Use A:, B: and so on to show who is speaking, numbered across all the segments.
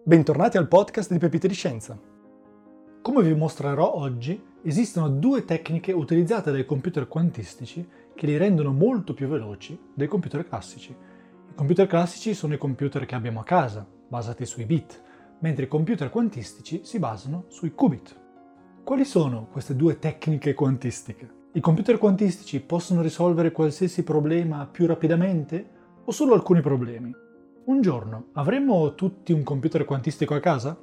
A: Bentornati al podcast di Pepite di Scienza. Come vi mostrerò oggi, esistono due tecniche utilizzate dai computer quantistici che li rendono molto più veloci dei computer classici. I computer classici sono i computer che abbiamo a casa, basati sui bit, mentre i computer quantistici si basano sui qubit. Quali sono queste due tecniche quantistiche? I computer quantistici possono risolvere qualsiasi problema più rapidamente o solo alcuni problemi? Un giorno avremo tutti un computer quantistico a casa?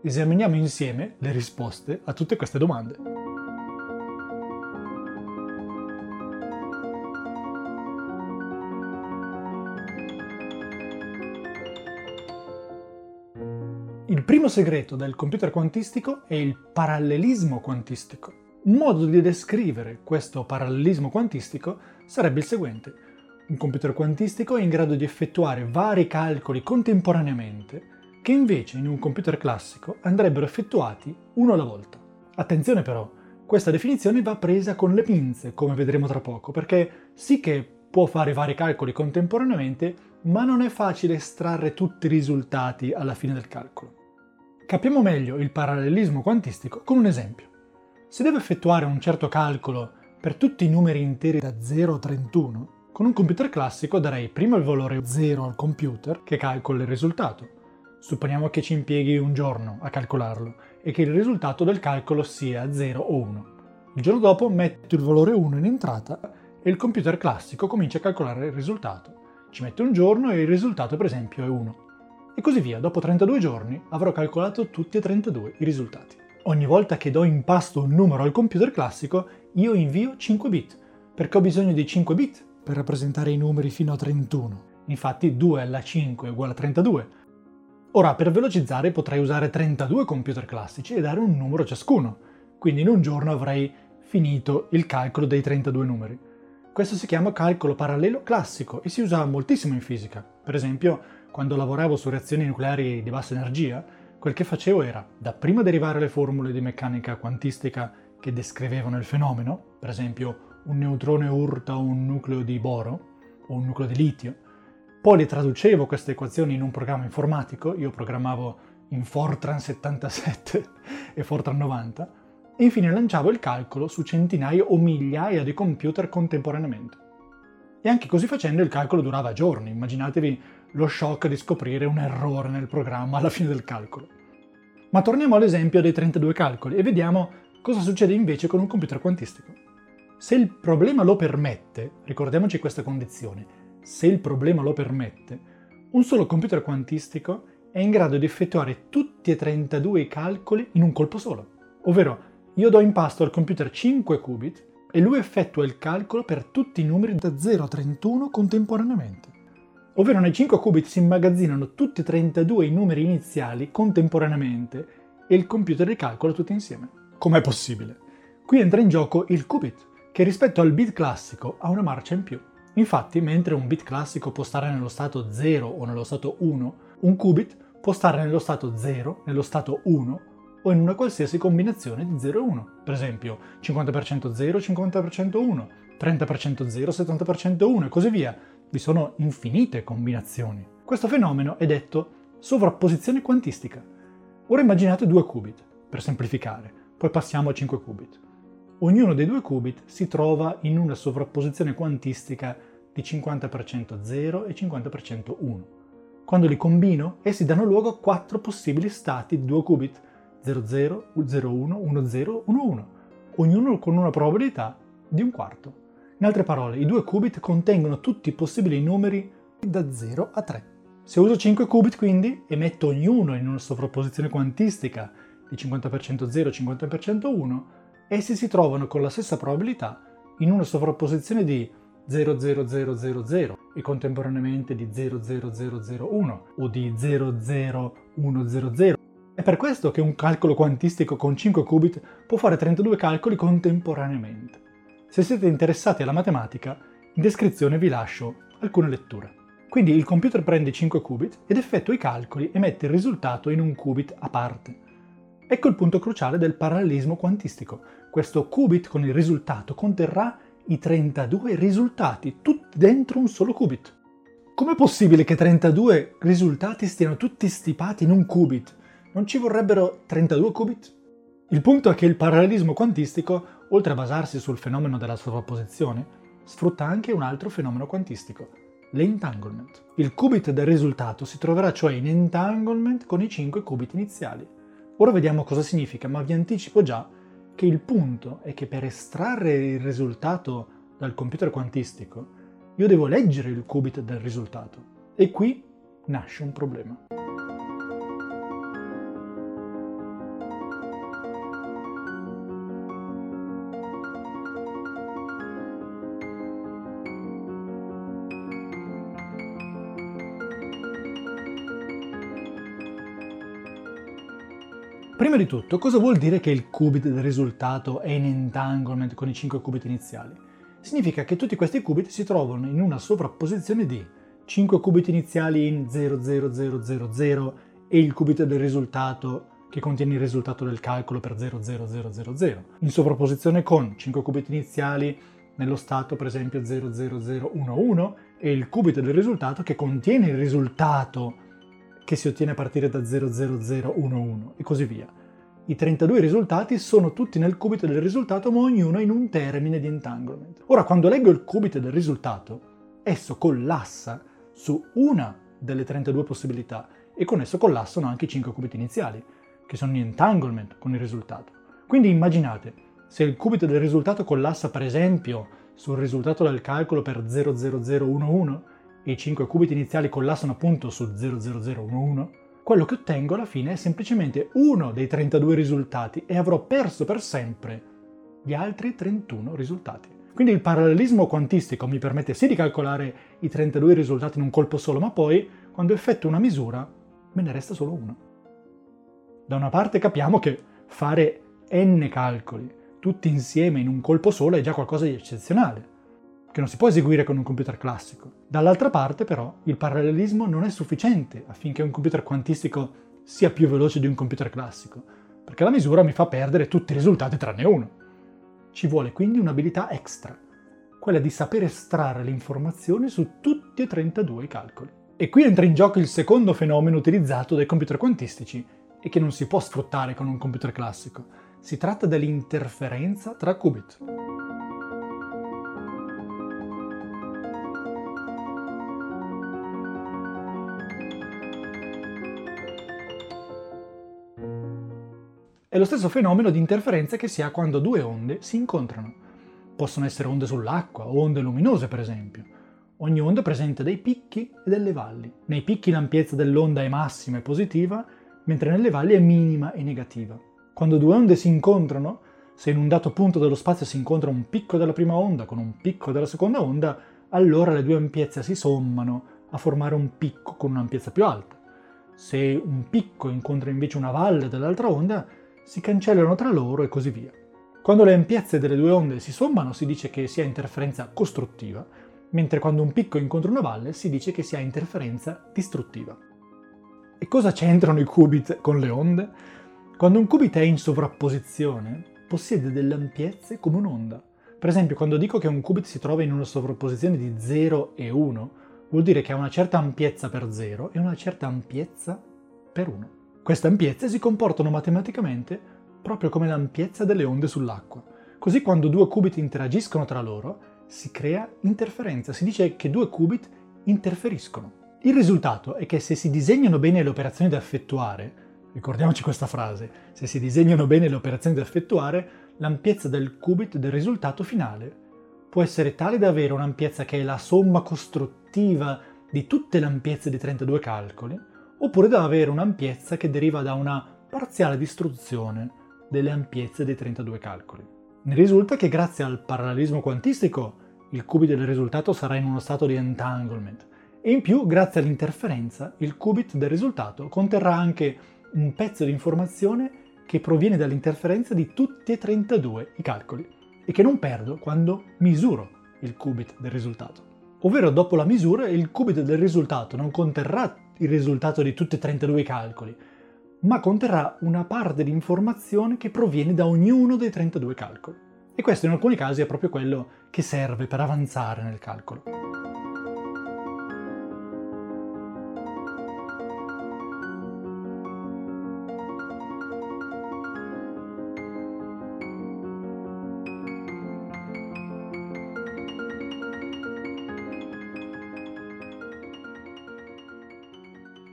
A: Esaminiamo insieme le risposte a tutte queste domande. Il primo segreto del computer quantistico è il parallelismo quantistico. Un modo di descrivere questo parallelismo quantistico sarebbe il seguente un computer quantistico è in grado di effettuare vari calcoli contemporaneamente che invece in un computer classico andrebbero effettuati uno alla volta. Attenzione però, questa definizione va presa con le pinze, come vedremo tra poco, perché sì che può fare vari calcoli contemporaneamente, ma non è facile estrarre tutti i risultati alla fine del calcolo. Capiamo meglio il parallelismo quantistico con un esempio. Se devo effettuare un certo calcolo per tutti i numeri interi da 0 a 31, con un computer classico darei prima il valore 0 al computer che calcola il risultato. Supponiamo che ci impieghi un giorno a calcolarlo e che il risultato del calcolo sia 0 o 1. Il giorno dopo metto il valore 1 in entrata e il computer classico comincia a calcolare il risultato. Ci mette un giorno e il risultato per esempio è 1. E così via, dopo 32 giorni avrò calcolato tutti e 32 i risultati. Ogni volta che do in pasto un numero al computer classico, io invio 5 bit, perché ho bisogno di 5 bit per rappresentare i numeri fino a 31. Infatti 2 alla 5 è uguale a 32. Ora, per velocizzare potrei usare 32 computer classici e dare un numero ciascuno, quindi in un giorno avrei finito il calcolo dei 32 numeri. Questo si chiama calcolo parallelo classico e si usa moltissimo in fisica. Per esempio, quando lavoravo su reazioni nucleari di bassa energia, quel che facevo era, dapprima derivare le formule di meccanica quantistica che descrivevano il fenomeno, per esempio un neutrone urta un nucleo di boro o un nucleo di litio. Poi le traducevo queste equazioni in un programma informatico, io programmavo in Fortran 77 e Fortran 90, e infine lanciavo il calcolo su centinaia o migliaia di computer contemporaneamente. E anche così facendo il calcolo durava giorni, immaginatevi lo shock di scoprire un errore nel programma alla fine del calcolo. Ma torniamo all'esempio dei 32 calcoli e vediamo cosa succede invece con un computer quantistico. Se il problema lo permette, ricordiamoci questa condizione, se il problema lo permette, un solo computer quantistico è in grado di effettuare tutti e 32 i calcoli in un colpo solo. Ovvero, io do in pasto al computer 5 qubit e lui effettua il calcolo per tutti i numeri da 0 a 31 contemporaneamente. Ovvero nei 5 qubit si immagazzinano tutti e 32 i numeri iniziali contemporaneamente e il computer li calcola tutti insieme. Com'è possibile? Qui entra in gioco il qubit, che rispetto al bit classico ha una marcia in più. Infatti, mentre un bit classico può stare nello stato 0 o nello stato 1, un qubit può stare nello stato 0, nello stato 1 o in una qualsiasi combinazione di 0 e 1. Per esempio, 50% 0, 50% 1, 30% 0, 70% 1 e così via. Vi sono infinite combinazioni. Questo fenomeno è detto sovrapposizione quantistica. Ora immaginate due qubit, per semplificare, poi passiamo a 5 qubit. Ognuno dei due qubit si trova in una sovrapposizione quantistica di 50% 0 e 50% 1. Quando li combino, essi danno luogo a quattro possibili stati di due qubit 00, 01, 10, 11, ognuno con una probabilità di un quarto. In altre parole, i due qubit contengono tutti i possibili numeri da 0 a 3. Se uso 5 qubit quindi e metto ognuno in una sovrapposizione quantistica di 50% 0 e 50% 1, essi si trovano con la stessa probabilità in una sovrapposizione di 00000 e contemporaneamente di 00001 o di 00100. È per questo che un calcolo quantistico con 5 qubit può fare 32 calcoli contemporaneamente. Se siete interessati alla matematica, in descrizione vi lascio alcune letture. Quindi il computer prende 5 qubit ed effettua i calcoli e mette il risultato in un qubit a parte. Ecco il punto cruciale del parallelismo quantistico. Questo qubit con il risultato conterrà i 32 risultati, tutti dentro un solo qubit. Com'è possibile che 32 risultati stiano tutti stipati in un qubit? Non ci vorrebbero 32 qubit? Il punto è che il parallelismo quantistico, oltre a basarsi sul fenomeno della sovrapposizione, sfrutta anche un altro fenomeno quantistico, l'entanglement. Il qubit del risultato si troverà cioè in entanglement con i 5 qubit iniziali. Ora vediamo cosa significa, ma vi anticipo già che il punto è che per estrarre il risultato dal computer quantistico, io devo leggere il qubit del risultato. E qui nasce un problema. Prima di tutto, cosa vuol dire che il qubit del risultato è in entanglement con i 5 qubit iniziali? Significa che tutti questi qubit si trovano in una sovrapposizione di 5 qubit iniziali in 00000 e il qubit del risultato che contiene il risultato del calcolo per 00000, in sovrapposizione con 5 qubit iniziali nello stato per esempio 00011 e il qubit del risultato che contiene il risultato che si ottiene a partire da 00011 e così via. I 32 risultati sono tutti nel qubit del risultato, ma ognuno in un termine di entanglement. Ora, quando leggo il qubit del risultato, esso collassa su una delle 32 possibilità e con esso collassano anche i 5 qubit iniziali, che sono in entanglement con il risultato. Quindi immaginate, se il qubit del risultato collassa per esempio sul risultato del calcolo per 00011 e i 5 qubit iniziali collassano appunto su 00011, quello che ottengo alla fine è semplicemente uno dei 32 risultati e avrò perso per sempre gli altri 31 risultati. Quindi il parallelismo quantistico mi permette sì di calcolare i 32 risultati in un colpo solo, ma poi quando effettuo una misura me ne resta solo uno. Da una parte capiamo che fare n calcoli tutti insieme in un colpo solo è già qualcosa di eccezionale che non si può eseguire con un computer classico. Dall'altra parte però il parallelismo non è sufficiente affinché un computer quantistico sia più veloce di un computer classico, perché la misura mi fa perdere tutti i risultati tranne uno. Ci vuole quindi un'abilità extra, quella di saper estrarre le informazioni su tutti e 32 i calcoli. E qui entra in gioco il secondo fenomeno utilizzato dai computer quantistici e che non si può sfruttare con un computer classico. Si tratta dell'interferenza tra qubit. È lo stesso fenomeno di interferenza che si ha quando due onde si incontrano. Possono essere onde sull'acqua o onde luminose, per esempio. Ogni onda presenta dei picchi e delle valli. Nei picchi l'ampiezza dell'onda è massima e positiva, mentre nelle valli è minima e negativa. Quando due onde si incontrano, se in un dato punto dello spazio si incontra un picco della prima onda con un picco della seconda onda, allora le due ampiezze si sommano a formare un picco con un'ampiezza più alta. Se un picco incontra invece una valle dell'altra onda, si cancellano tra loro e così via. Quando le ampiezze delle due onde si sommano si dice che si ha interferenza costruttiva, mentre quando un picco incontra una valle si dice che si ha interferenza distruttiva. E cosa c'entrano i qubit con le onde? Quando un qubit è in sovrapposizione, possiede delle ampiezze come un'onda. Per esempio, quando dico che un qubit si trova in una sovrapposizione di 0 e 1, vuol dire che ha una certa ampiezza per 0 e una certa ampiezza per 1. Queste ampiezze si comportano matematicamente proprio come l'ampiezza delle onde sull'acqua. Così quando due qubit interagiscono tra loro si crea interferenza, si dice che due qubit interferiscono. Il risultato è che se si disegnano bene le operazioni da effettuare, ricordiamoci questa frase, se si disegnano bene le operazioni da effettuare, l'ampiezza del qubit del risultato finale può essere tale da avere un'ampiezza che è la somma costruttiva di tutte le ampiezze di 32 calcoli, oppure da avere un'ampiezza che deriva da una parziale distruzione delle ampiezze dei 32 calcoli. Ne risulta che grazie al parallelismo quantistico il qubit del risultato sarà in uno stato di entanglement e in più grazie all'interferenza il qubit del risultato conterrà anche un pezzo di informazione che proviene dall'interferenza di tutti e 32 i calcoli e che non perdo quando misuro il qubit del risultato. Ovvero dopo la misura il qubit del risultato non conterrà il risultato di tutti e 32 i calcoli, ma conterrà una parte di informazione che proviene da ognuno dei 32 calcoli. E questo in alcuni casi è proprio quello che serve per avanzare nel calcolo.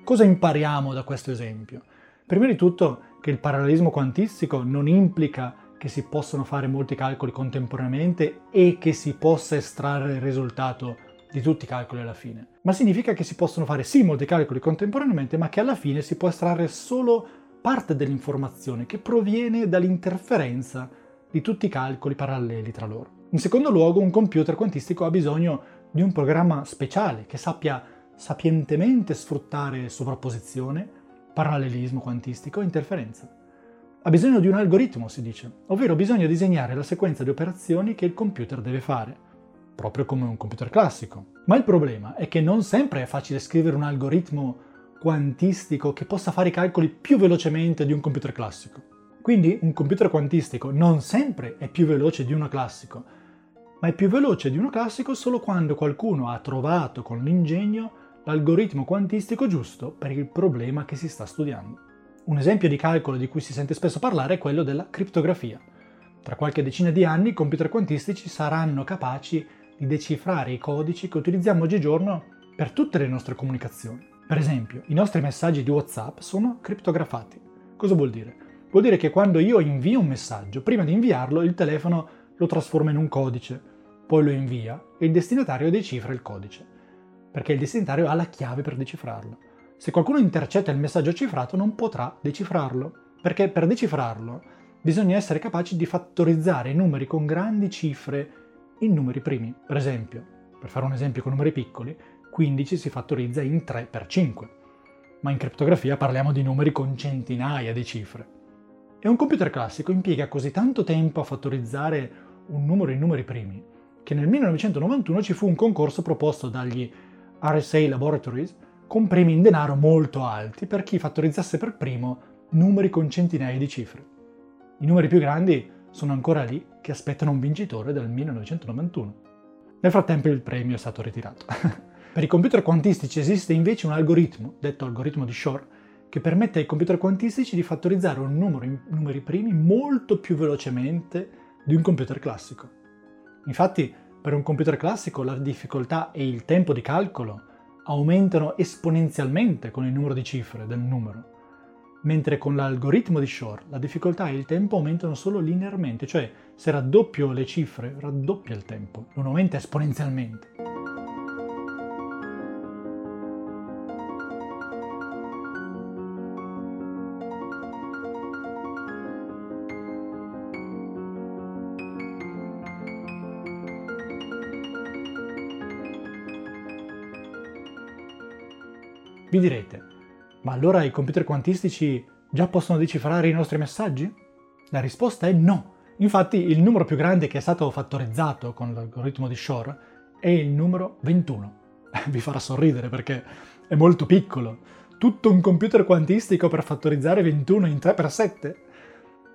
A: Cosa impariamo da questo esempio? Prima di tutto che il parallelismo quantistico non implica che si possano fare molti calcoli contemporaneamente e che si possa estrarre il risultato di tutti i calcoli alla fine, ma significa che si possono fare sì molti calcoli contemporaneamente, ma che alla fine si può estrarre solo parte dell'informazione che proviene dall'interferenza di tutti i calcoli paralleli tra loro. In secondo luogo, un computer quantistico ha bisogno di un programma speciale che sappia sapientemente sfruttare sovrapposizione, parallelismo quantistico e interferenza. Ha bisogno di un algoritmo, si dice, ovvero bisogna disegnare la sequenza di operazioni che il computer deve fare, proprio come un computer classico. Ma il problema è che non sempre è facile scrivere un algoritmo quantistico che possa fare i calcoli più velocemente di un computer classico. Quindi un computer quantistico non sempre è più veloce di uno classico, ma è più veloce di uno classico solo quando qualcuno ha trovato con l'ingegno l'algoritmo quantistico giusto per il problema che si sta studiando. Un esempio di calcolo di cui si sente spesso parlare è quello della criptografia. Tra qualche decina di anni i computer quantistici saranno capaci di decifrare i codici che utilizziamo oggigiorno per tutte le nostre comunicazioni. Per esempio, i nostri messaggi di WhatsApp sono criptografati. Cosa vuol dire? Vuol dire che quando io invio un messaggio, prima di inviarlo il telefono lo trasforma in un codice, poi lo invia e il destinatario decifra il codice perché il destinatario ha la chiave per decifrarlo. Se qualcuno intercetta il messaggio cifrato non potrà decifrarlo, perché per decifrarlo bisogna essere capaci di fattorizzare i numeri con grandi cifre in numeri primi. Per esempio, per fare un esempio con numeri piccoli, 15 si fattorizza in 3 per 5, ma in criptografia parliamo di numeri con centinaia di cifre. E un computer classico impiega così tanto tempo a fattorizzare un numero in numeri primi che nel 1991 ci fu un concorso proposto dagli RSA Laboratories con premi in denaro molto alti per chi fattorizzasse per primo numeri con centinaia di cifre. I numeri più grandi sono ancora lì che aspettano un vincitore dal 1991. Nel frattempo il premio è stato ritirato. per i computer quantistici esiste invece un algoritmo, detto algoritmo di Shor, che permette ai computer quantistici di fattorizzare un numero in numeri primi molto più velocemente di un computer classico. Infatti, per un computer classico la difficoltà e il tempo di calcolo aumentano esponenzialmente con il numero di cifre del numero, mentre con l'algoritmo di Shor la difficoltà e il tempo aumentano solo linearmente, cioè se raddoppio le cifre raddoppia il tempo, non aumenta esponenzialmente. Vi direte, ma allora i computer quantistici già possono decifrare i nostri messaggi? La risposta è no. Infatti il numero più grande che è stato fattorizzato con l'algoritmo di Shor è il numero 21. Vi farà sorridere perché è molto piccolo. Tutto un computer quantistico per fattorizzare 21 in 3x7?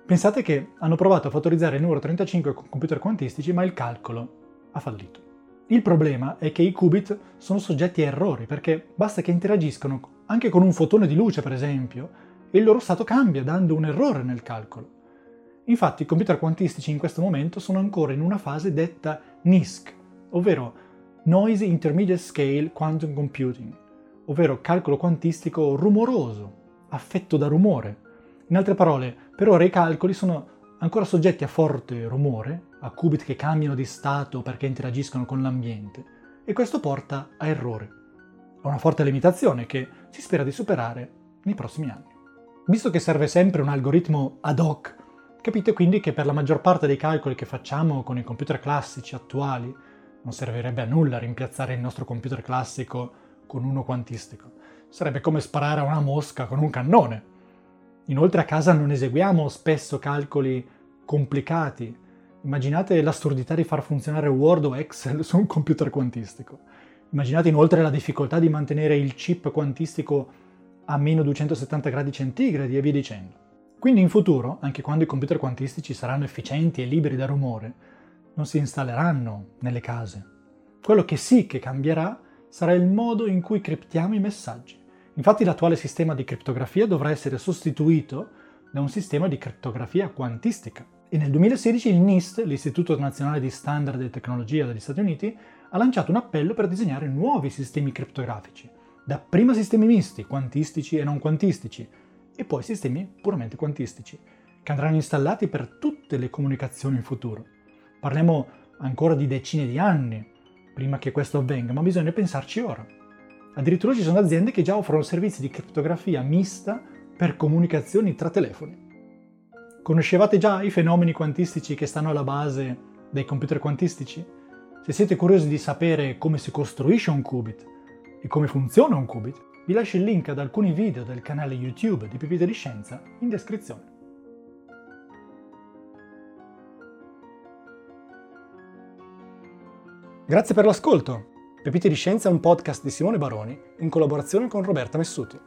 A: Pensate che hanno provato a fattorizzare il numero 35 con computer quantistici, ma il calcolo ha fallito. Il problema è che i qubit sono soggetti a errori, perché basta che interagiscano anche con un fotone di luce, per esempio, e il loro stato cambia, dando un errore nel calcolo. Infatti i computer quantistici in questo momento sono ancora in una fase detta NISC, ovvero Noisy Intermediate Scale Quantum Computing, ovvero calcolo quantistico rumoroso, affetto da rumore. In altre parole, per ora i calcoli sono ancora soggetti a forte rumore, a qubit che cambiano di stato perché interagiscono con l'ambiente, e questo porta a errore, a una forte limitazione che si spera di superare nei prossimi anni. Visto che serve sempre un algoritmo ad hoc, capite quindi che per la maggior parte dei calcoli che facciamo con i computer classici attuali non servirebbe a nulla rimpiazzare il nostro computer classico con uno quantistico. Sarebbe come sparare a una mosca con un cannone. Inoltre a casa non eseguiamo spesso calcoli complicati. Immaginate l'assurdità di far funzionare Word o Excel su un computer quantistico. Immaginate inoltre la difficoltà di mantenere il chip quantistico a meno 270 gradi centigradi e via dicendo. Quindi in futuro, anche quando i computer quantistici saranno efficienti e liberi da rumore, non si installeranno nelle case. Quello che sì che cambierà sarà il modo in cui criptiamo i messaggi. Infatti l'attuale sistema di criptografia dovrà essere sostituito da un sistema di criptografia quantistica. E nel 2016 il NIST, l'Istituto Nazionale di Standard e Tecnologia degli Stati Uniti, ha lanciato un appello per disegnare nuovi sistemi criptografici, Dapprima sistemi misti, quantistici e non quantistici, e poi sistemi puramente quantistici, che andranno installati per tutte le comunicazioni in futuro. Parliamo ancora di decine di anni prima che questo avvenga, ma bisogna pensarci ora. Addirittura ci sono aziende che già offrono servizi di criptografia mista per comunicazioni tra telefoni. Conoscevate già i fenomeni quantistici che stanno alla base dei computer quantistici? Se siete curiosi di sapere come si costruisce un qubit e come funziona un qubit, vi lascio il link ad alcuni video del canale YouTube di Pepite di Scienza in descrizione. Grazie per l'ascolto! Pepite di Scienza è un podcast di Simone Baroni in collaborazione con Roberta Messuti.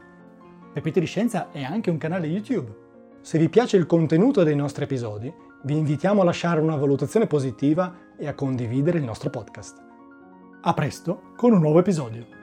A: Pepite di Scienza è anche un canale YouTube. Se vi piace il contenuto dei nostri episodi, vi invitiamo a lasciare una valutazione positiva e a condividere il nostro podcast. A presto con un nuovo episodio!